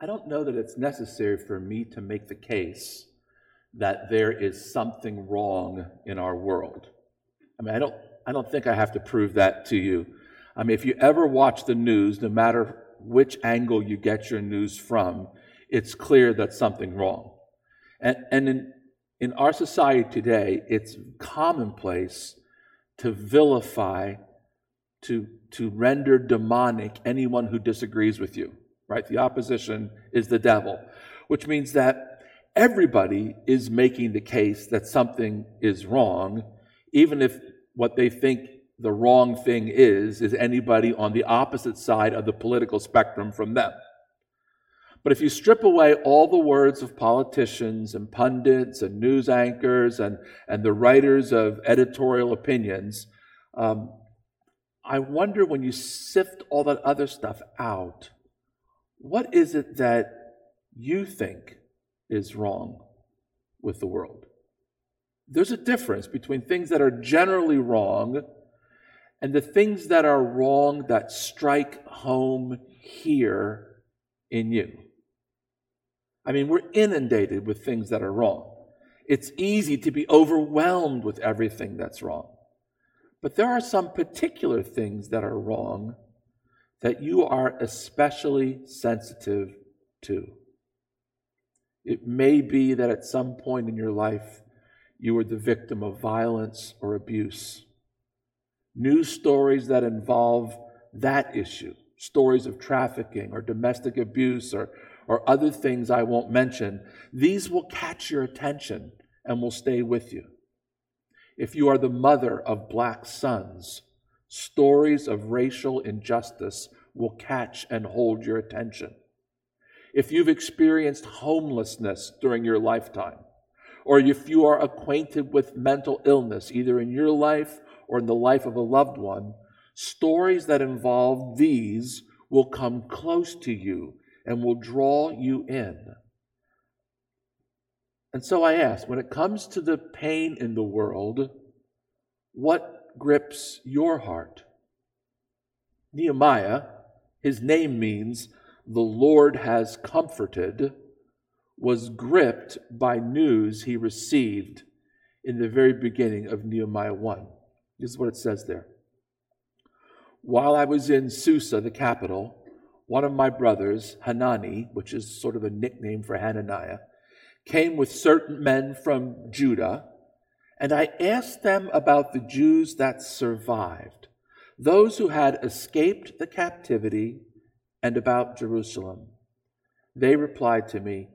I don't know that it's necessary for me to make the case that there is something wrong in our world. I mean, I don't, I don't think I have to prove that to you. I mean, if you ever watch the news, no matter which angle you get your news from, it's clear that something wrong. And, and in, in our society today, it's commonplace to vilify, to, to render demonic anyone who disagrees with you, right? The opposition is the devil, which means that everybody is making the case that something is wrong, even if what they think the wrong thing is, is anybody on the opposite side of the political spectrum from them. But if you strip away all the words of politicians and pundits and news anchors and, and the writers of editorial opinions, um, I wonder when you sift all that other stuff out, what is it that you think is wrong with the world? There's a difference between things that are generally wrong and the things that are wrong that strike home here in you. I mean, we're inundated with things that are wrong. It's easy to be overwhelmed with everything that's wrong. But there are some particular things that are wrong that you are especially sensitive to. It may be that at some point in your life you were the victim of violence or abuse. News stories that involve that issue, stories of trafficking or domestic abuse or or other things I won't mention, these will catch your attention and will stay with you. If you are the mother of black sons, stories of racial injustice will catch and hold your attention. If you've experienced homelessness during your lifetime, or if you are acquainted with mental illness, either in your life or in the life of a loved one, stories that involve these will come close to you and will draw you in. And so I ask when it comes to the pain in the world, what grips your heart? Nehemiah, his name means the Lord has comforted, was gripped by news he received in the very beginning of Nehemiah 1. This is what it says there. While I was in Susa, the capital, one of my brothers, Hanani, which is sort of a nickname for Hananiah, came with certain men from Judah, and I asked them about the Jews that survived, those who had escaped the captivity, and about Jerusalem. They replied to me,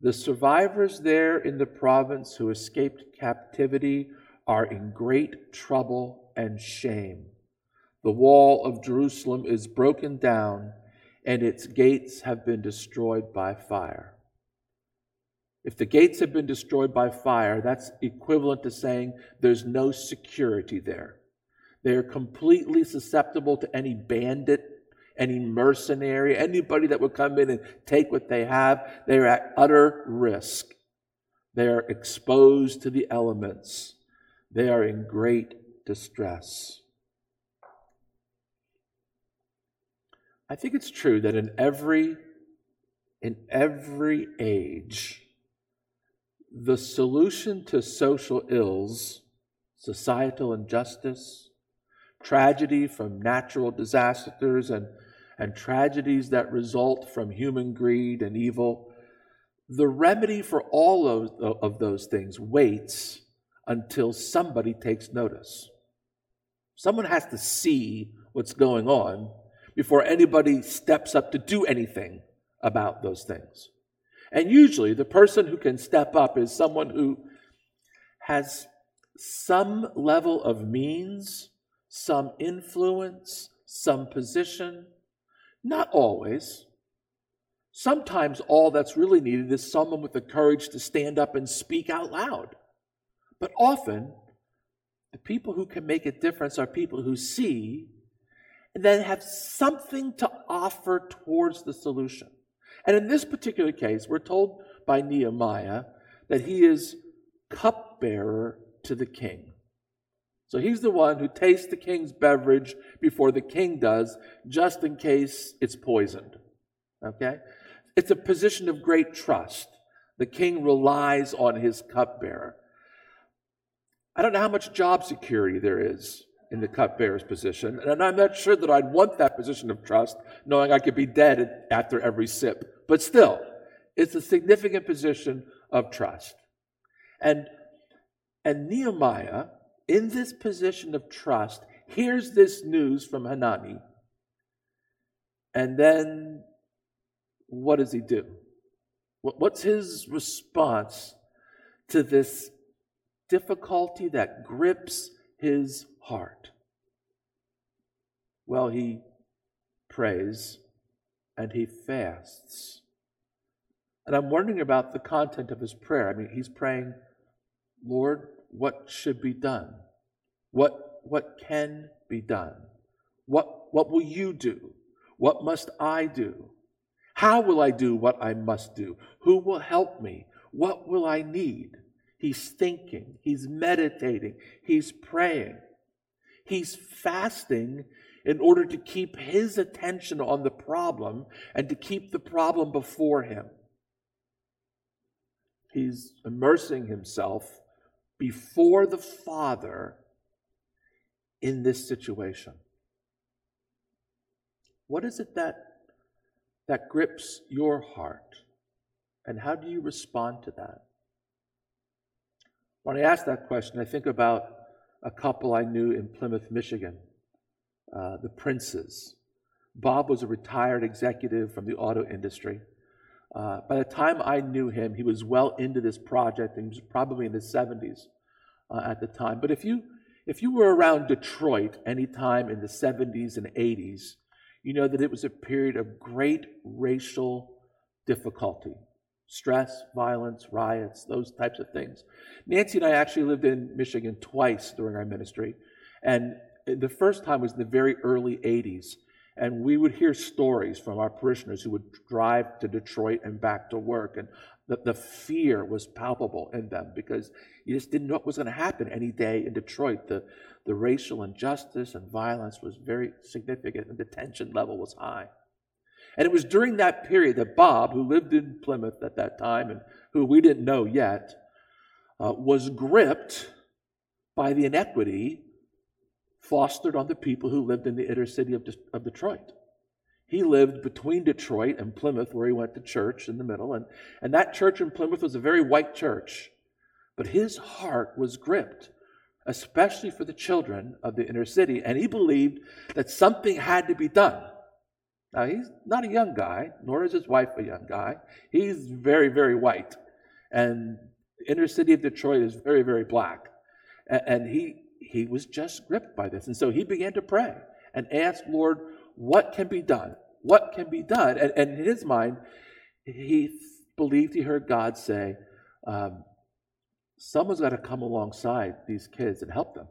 The survivors there in the province who escaped captivity are in great trouble and shame. The wall of Jerusalem is broken down and its gates have been destroyed by fire. If the gates have been destroyed by fire, that's equivalent to saying there's no security there. They are completely susceptible to any bandit, any mercenary, anybody that would come in and take what they have. They are at utter risk. They are exposed to the elements. They are in great distress. I think it's true that in every in every age the solution to social ills, societal injustice, tragedy from natural disasters and and tragedies that result from human greed and evil, the remedy for all of, of those things waits until somebody takes notice. Someone has to see what's going on before anybody steps up to do anything about those things. And usually, the person who can step up is someone who has some level of means, some influence, some position. Not always. Sometimes all that's really needed is someone with the courage to stand up and speak out loud. But often, the people who can make a difference are people who see and then have something to offer towards the solution. And in this particular case, we're told by Nehemiah that he is cupbearer to the king. So he's the one who tastes the king's beverage before the king does, just in case it's poisoned. Okay? It's a position of great trust. The king relies on his cupbearer. I don't know how much job security there is in the cupbearer's position, and I'm not sure that I'd want that position of trust, knowing I could be dead after every sip. But still, it's a significant position of trust. And, and Nehemiah, in this position of trust, hears this news from Hanani. And then what does he do? What's his response to this difficulty that grips his heart? Well, he prays and he fasts. And I'm wondering about the content of his prayer. I mean, he's praying, Lord, what should be done? What, what can be done? What, what will you do? What must I do? How will I do what I must do? Who will help me? What will I need? He's thinking, he's meditating, he's praying, he's fasting in order to keep his attention on the problem and to keep the problem before him. He's immersing himself before the Father in this situation. What is it that that grips your heart? And how do you respond to that? When I ask that question, I think about a couple I knew in Plymouth, Michigan, uh, the Princes. Bob was a retired executive from the auto industry. Uh, by the time I knew him, he was well into this project, and he was probably in his 70s uh, at the time. But if you if you were around Detroit anytime in the 70s and 80s, you know that it was a period of great racial difficulty stress, violence, riots, those types of things. Nancy and I actually lived in Michigan twice during our ministry. And the first time was in the very early 80s. And we would hear stories from our parishioners who would drive to Detroit and back to work. And the, the fear was palpable in them because you just didn't know what was going to happen any day in Detroit. The, the racial injustice and violence was very significant, and the tension level was high. And it was during that period that Bob, who lived in Plymouth at that time and who we didn't know yet, uh, was gripped by the inequity fostered on the people who lived in the inner city of, of Detroit. He lived between Detroit and Plymouth, where he went to church in the middle. And, and that church in Plymouth was a very white church. But his heart was gripped, especially for the children of the inner city. And he believed that something had to be done. Now, he's not a young guy, nor is his wife a young guy. He's very, very white. And the inner city of Detroit is very, very black. And, and he, he was just gripped by this. And so he began to pray and ask, Lord, what can be done? What can be done? And, and in his mind, he believed he heard God say, um, someone's got to come alongside these kids and help them.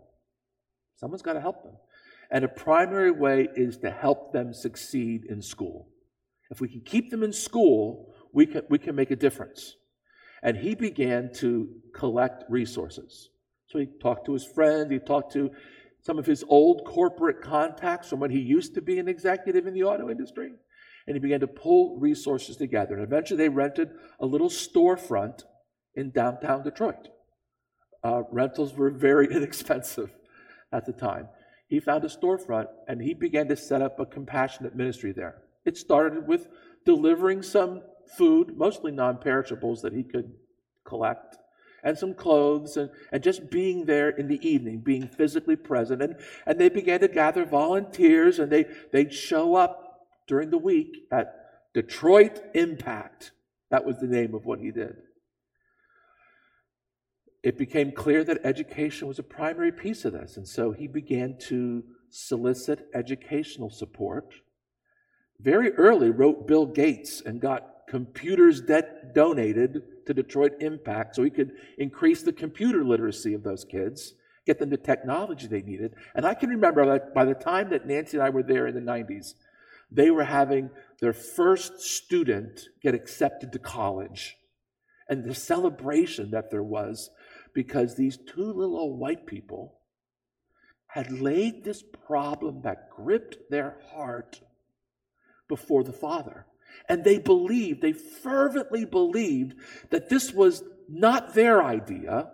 Someone's got to help them. And a primary way is to help them succeed in school. If we can keep them in school, we can, we can make a difference. And he began to collect resources. So he talked to his friend, he talked to some of his old corporate contacts from when he used to be an executive in the auto industry. And he began to pull resources together. And eventually they rented a little storefront in downtown Detroit. Uh, rentals were very inexpensive at the time. He found a storefront and he began to set up a compassionate ministry there. It started with delivering some food, mostly non perishables, that he could collect and some clothes and, and just being there in the evening, being physically present. And, and they began to gather volunteers and they, they'd show up during the week at Detroit Impact. That was the name of what he did. It became clear that education was a primary piece of this. And so he began to solicit educational support. Very early, wrote Bill Gates and got computers that donated to Detroit Impact so he could increase the computer literacy of those kids, get them the technology they needed. And I can remember that by the time that Nancy and I were there in the 90s, they were having their first student get accepted to college. And the celebration that there was because these two little old white people had laid this problem that gripped their heart before the Father. And they believed, they fervently believed that this was not their idea,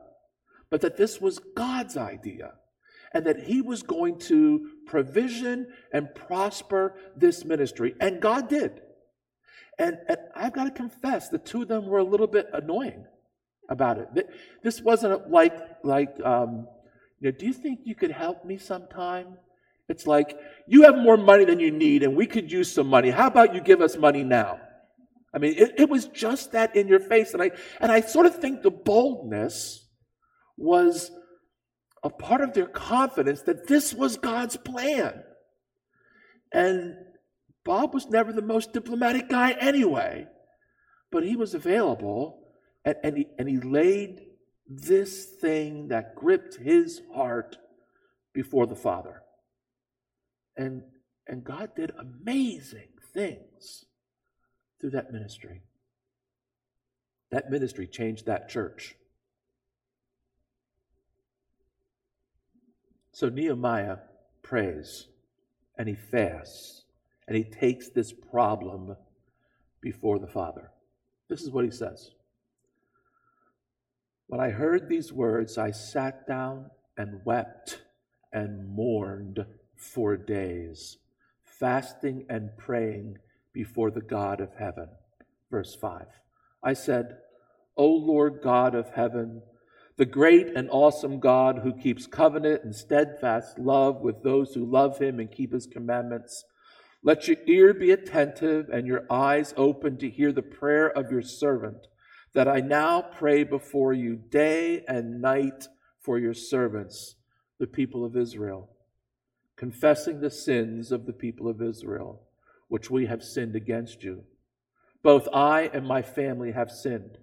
but that this was God's idea. And that He was going to provision and prosper this ministry. And God did. And, and I've got to confess, the two of them were a little bit annoying about it. This wasn't like, like um, you know, do you think you could help me sometime? It's like, you have more money than you need, and we could use some money. How about you give us money now? I mean, it, it was just that in your face. And I, and I sort of think the boldness was a part of their confidence that this was God's plan. And Bob was never the most diplomatic guy anyway, but he was available and, and, he, and he laid this thing that gripped his heart before the Father. And, and God did amazing things through that ministry. That ministry changed that church. So Nehemiah prays and he fasts and he takes this problem before the Father. This is what he says When I heard these words, I sat down and wept and mourned for days, fasting and praying before the God of heaven. Verse 5. I said, O Lord God of heaven, the great and awesome God who keeps covenant and steadfast love with those who love him and keep his commandments, let your ear be attentive and your eyes open to hear the prayer of your servant, that I now pray before you day and night for your servants, the people of Israel confessing the sins of the people of Israel, which we have sinned against you. Both I and my family have sinned.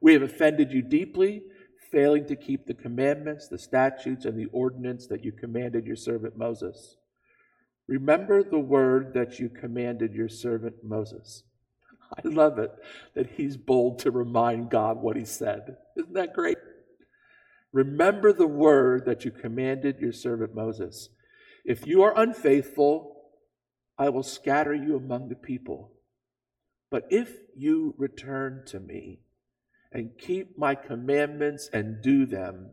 We have offended you deeply, failing to keep the commandments, the statutes, and the ordinance that you commanded your servant Moses. Remember the word that you commanded your servant Moses. I love it that he's bold to remind God what he said. Isn't that great? Remember the word that you commanded your servant Moses. If you are unfaithful, I will scatter you among the people. But if you return to me and keep my commandments and do them,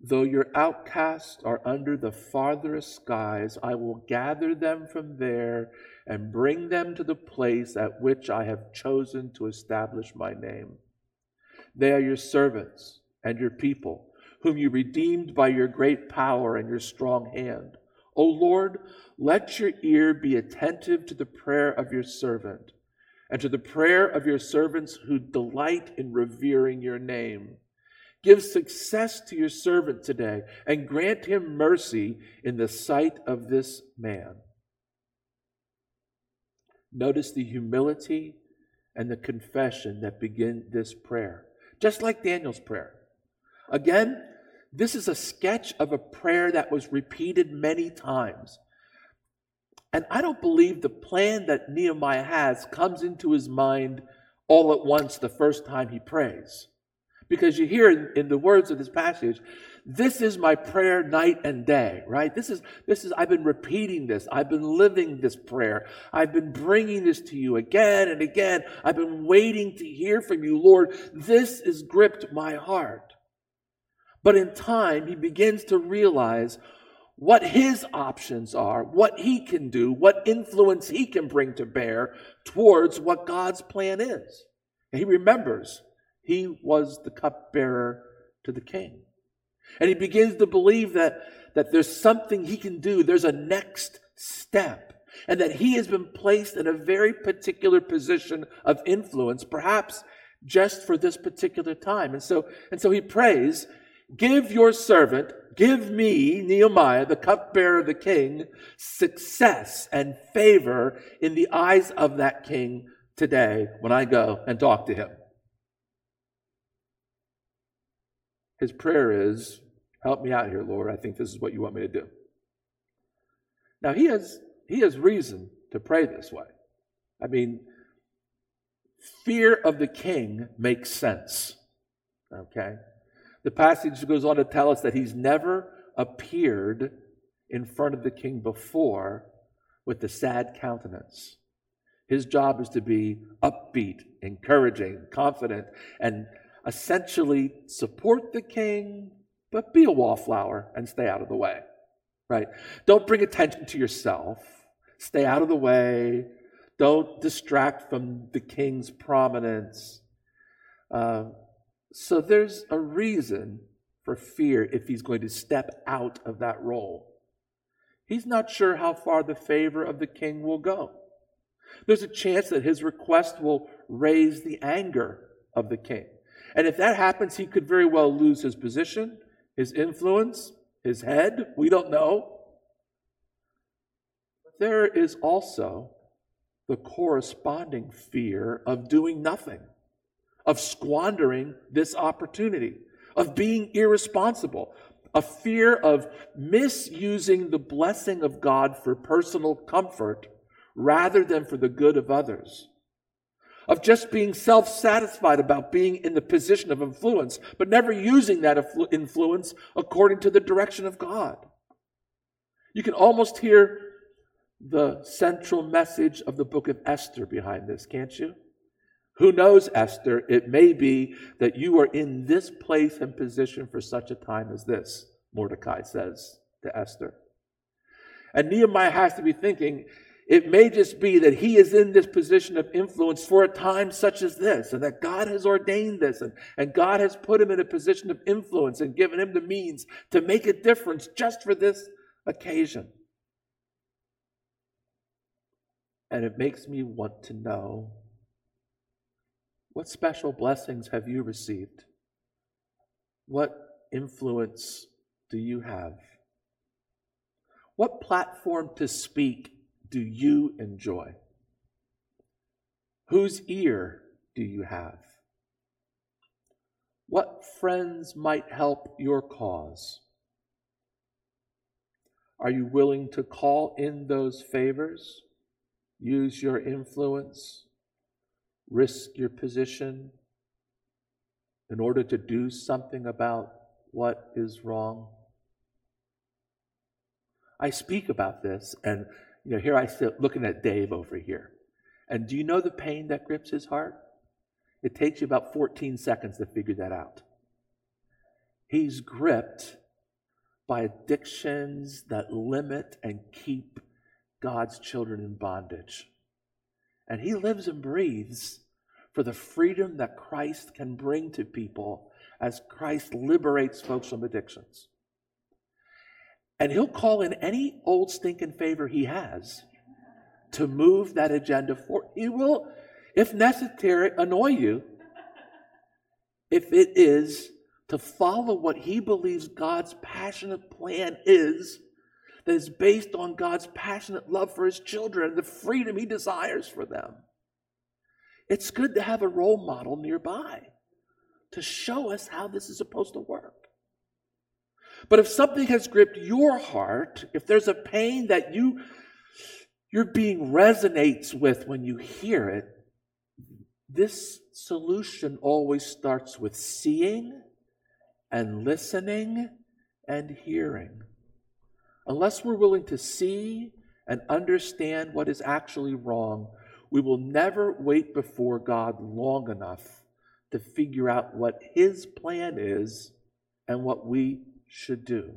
though your outcasts are under the farthest skies, I will gather them from there and bring them to the place at which I have chosen to establish my name. They are your servants and your people whom you redeemed by your great power and your strong hand. O Lord, let your ear be attentive to the prayer of your servant and to the prayer of your servants who delight in revering your name. Give success to your servant today and grant him mercy in the sight of this man. Notice the humility and the confession that begin this prayer, just like Daniel's prayer. Again, this is a sketch of a prayer that was repeated many times. And I don't believe the plan that Nehemiah has comes into his mind all at once the first time he prays. Because you hear in, the words of this passage, this is my prayer night and day, right? This is, this is, I've been repeating this. I've been living this prayer. I've been bringing this to you again and again. I've been waiting to hear from you, Lord. This has gripped my heart. But in time, he begins to realize what his options are, what he can do, what influence he can bring to bear towards what God's plan is. And he remembers he was the cupbearer to the king. And he begins to believe that, that there's something he can do, there's a next step, and that he has been placed in a very particular position of influence, perhaps just for this particular time. And so, and so he prays Give your servant, give me, Nehemiah, the cupbearer of the king, success and favor in the eyes of that king today when I go and talk to him. His prayer is, Help me out here, Lord. I think this is what you want me to do. Now, he has, he has reason to pray this way. I mean, fear of the king makes sense. Okay? The passage goes on to tell us that he's never appeared in front of the king before with a sad countenance. His job is to be upbeat, encouraging, confident, and essentially support the king, but be a wallflower and stay out of the way. Right? Don't bring attention to yourself. Stay out of the way. Don't distract from the king's prominence. Uh, so there's a reason for fear if he's going to step out of that role. He's not sure how far the favor of the king will go. There's a chance that his request will raise the anger of the king. And if that happens, he could very well lose his position, his influence, his head. We don't know. But there is also the corresponding fear of doing nothing, of squandering this opportunity, of being irresponsible, a fear of misusing the blessing of God for personal comfort rather than for the good of others, of just being self satisfied about being in the position of influence, but never using that influence according to the direction of God. You can almost hear the central message of the book of Esther behind this, can't you? Who knows, Esther? It may be that you are in this place and position for such a time as this, Mordecai says to Esther. And Nehemiah has to be thinking, it may just be that he is in this position of influence for a time such as this, and that God has ordained this, and, and God has put him in a position of influence and given him the means to make a difference just for this occasion. And it makes me want to know what special blessings have you received? What influence do you have? What platform to speak do you enjoy? Whose ear do you have? What friends might help your cause? Are you willing to call in those favors, use your influence, risk your position in order to do something about what is wrong? I speak about this, and you know, here I sit looking at Dave over here. And do you know the pain that grips his heart? It takes you about 14 seconds to figure that out. He's gripped by addictions that limit and keep God's children in bondage. And he lives and breathes for the freedom that Christ can bring to people as Christ liberates folks from addictions. And he'll call in any old stinking favor he has to move that agenda forward. He will, if necessary, annoy you if it is to follow what he believes God's passionate plan is, that is based on God's passionate love for his children and the freedom he desires for them. It's good to have a role model nearby to show us how this is supposed to work. But if something has gripped your heart, if there's a pain that you your being resonates with when you hear it, this solution always starts with seeing and listening and hearing. Unless we're willing to see and understand what is actually wrong, we will never wait before God long enough to figure out what His plan is and what we should do.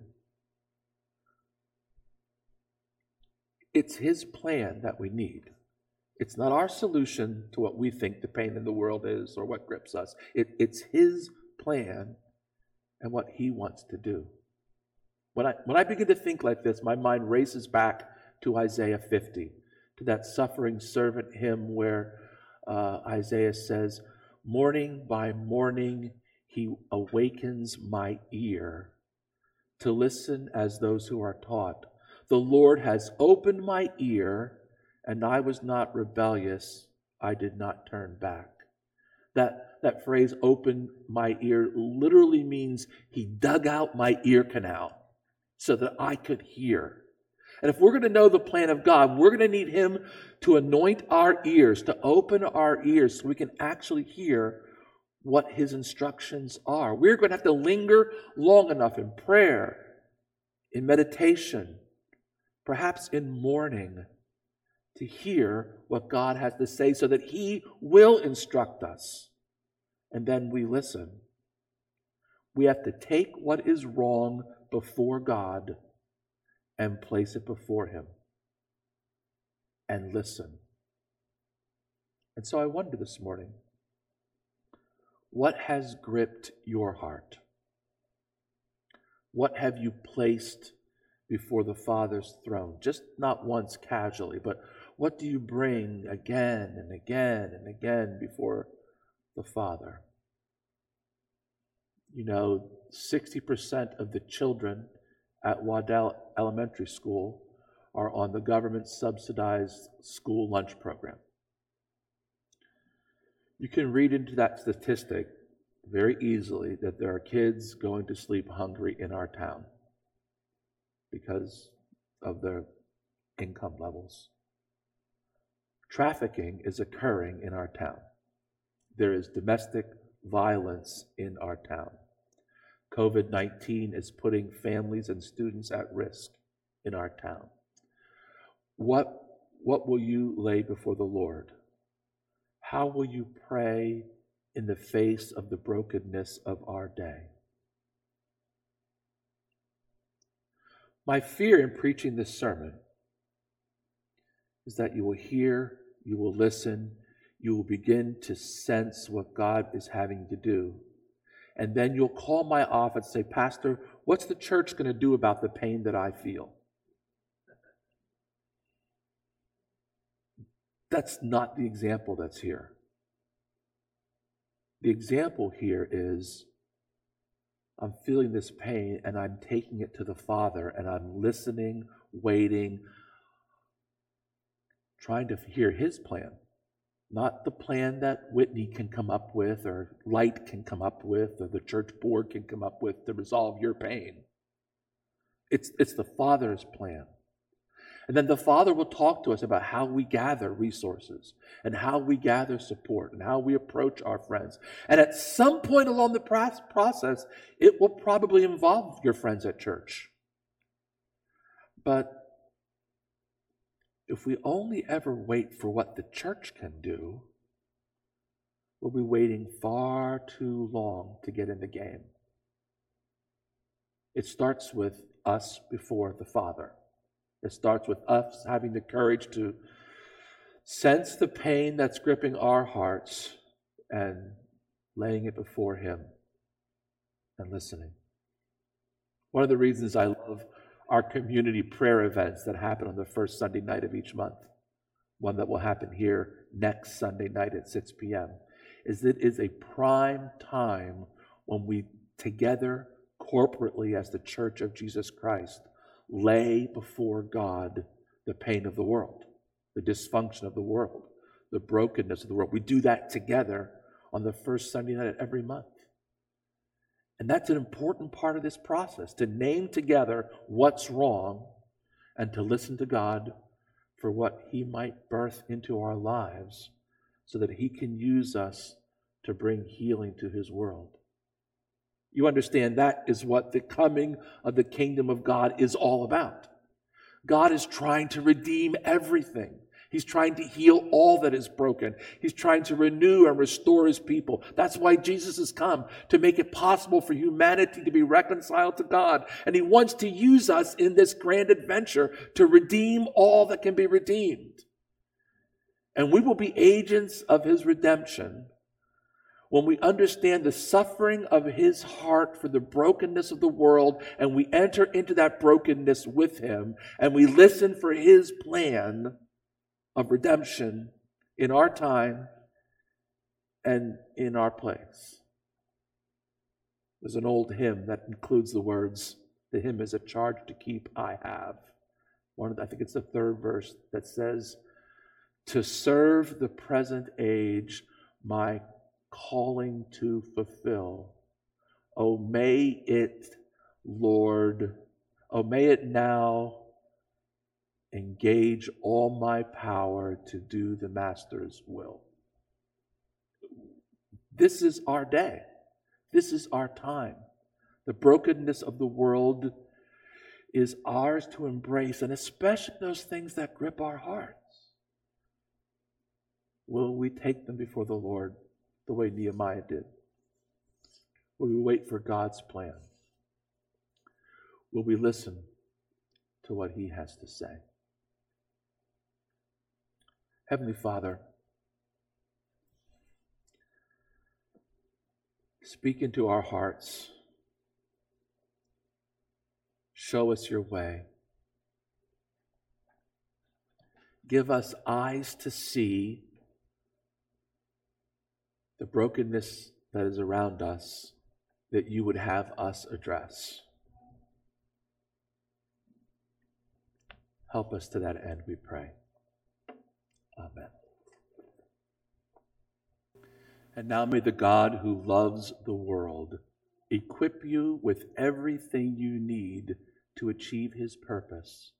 It's His plan that we need. It's not our solution to what we think the pain in the world is or what grips us. It, it's His plan and what He wants to do. When I, when I begin to think like this, my mind races back to Isaiah 50, to that suffering servant hymn where uh, Isaiah says, Morning by morning, he awakens my ear to listen as those who are taught. The Lord has opened my ear, and I was not rebellious. I did not turn back. That, that phrase, open my ear, literally means he dug out my ear canal so that I could hear. And if we're going to know the plan of God, we're going to need him to anoint our ears, to open our ears so we can actually hear what his instructions are. We're going to have to linger long enough in prayer, in meditation, perhaps in mourning, to hear what God has to say so that He will instruct us. And then we listen. We have to take what is wrong before God and place it before Him and listen. And so I wonder this morning what has gripped your heart? What have you placed before the Father's throne? Just not once casually, but what do you bring again and again and again before the Father? You know, 60% of the children at Waddell Elementary School are on the government subsidized school lunch program. You can read into that statistic very easily that there are kids going to sleep hungry in our town because of their income levels. Trafficking is occurring in our town. There is domestic violence in our town. COVID 19 is putting families and students at risk in our town. What, what will you lay before the Lord? How will you pray in the face of the brokenness of our day? My fear in preaching this sermon is that you will hear, you will listen, you will begin to sense what God is having to do. And then you'll call my office and say, Pastor, what's the church going to do about the pain that I feel? That's not the example that's here. The example here is I'm feeling this pain and I'm taking it to the Father and I'm listening, waiting, trying to hear His plan. Not the plan that Whitney can come up with or Light can come up with or the church board can come up with to resolve your pain. It's, it's the Father's plan. And then the Father will talk to us about how we gather resources and how we gather support and how we approach our friends. And at some point along the process, it will probably involve your friends at church. But if we only ever wait for what the church can do, we'll be waiting far too long to get in the game. It starts with us before the Father. It starts with us having the courage to sense the pain that's gripping our hearts and laying it before Him and listening. One of the reasons I love our community prayer events that happen on the first Sunday night of each month, one that will happen here next Sunday night at 6 p.m., is it is a prime time when we together corporately as the Church of Jesus Christ lay before God the pain of the world, the dysfunction of the world, the brokenness of the world. We do that together on the first Sunday night of every month. And that's an important part of this process to name together what's wrong and to listen to God for what He might birth into our lives so that He can use us to bring healing to His world. You understand that is what the coming of the kingdom of God is all about. God is trying to redeem everything. He's trying to heal all that is broken. He's trying to renew and restore his people. That's why Jesus has come to make it possible for humanity to be reconciled to God. And he wants to use us in this grand adventure to redeem all that can be redeemed. And we will be agents of his redemption when we understand the suffering of his heart for the brokenness of the world and we enter into that brokenness with him and we listen for his plan of redemption in our time and in our place. There's an old hymn that includes the words, the hymn is a charge to keep I have. One the, I think it's the third verse that says, To serve the present age, my calling to fulfill. Oh, may it, Lord, oh, may it now engage all my power to do the Master's will. This is our day. This is our time. The brokenness of the world is ours to embrace, and especially those things that grip our hearts. Will we take them before the Lord the way Nehemiah did? Will we wait for God's plan? Will we listen to what He has to say? Heavenly Father, speak into our hearts. Show us your way. Give us eyes to see the brokenness that is around us that you would have us address. Help us to that end, we pray. Amen. And now may the God who loves the world equip you with everything you need to achieve his purpose,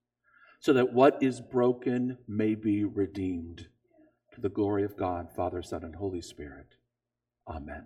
so that what is broken may be redeemed to the glory of God, Father, Son, and Holy Spirit. Amen.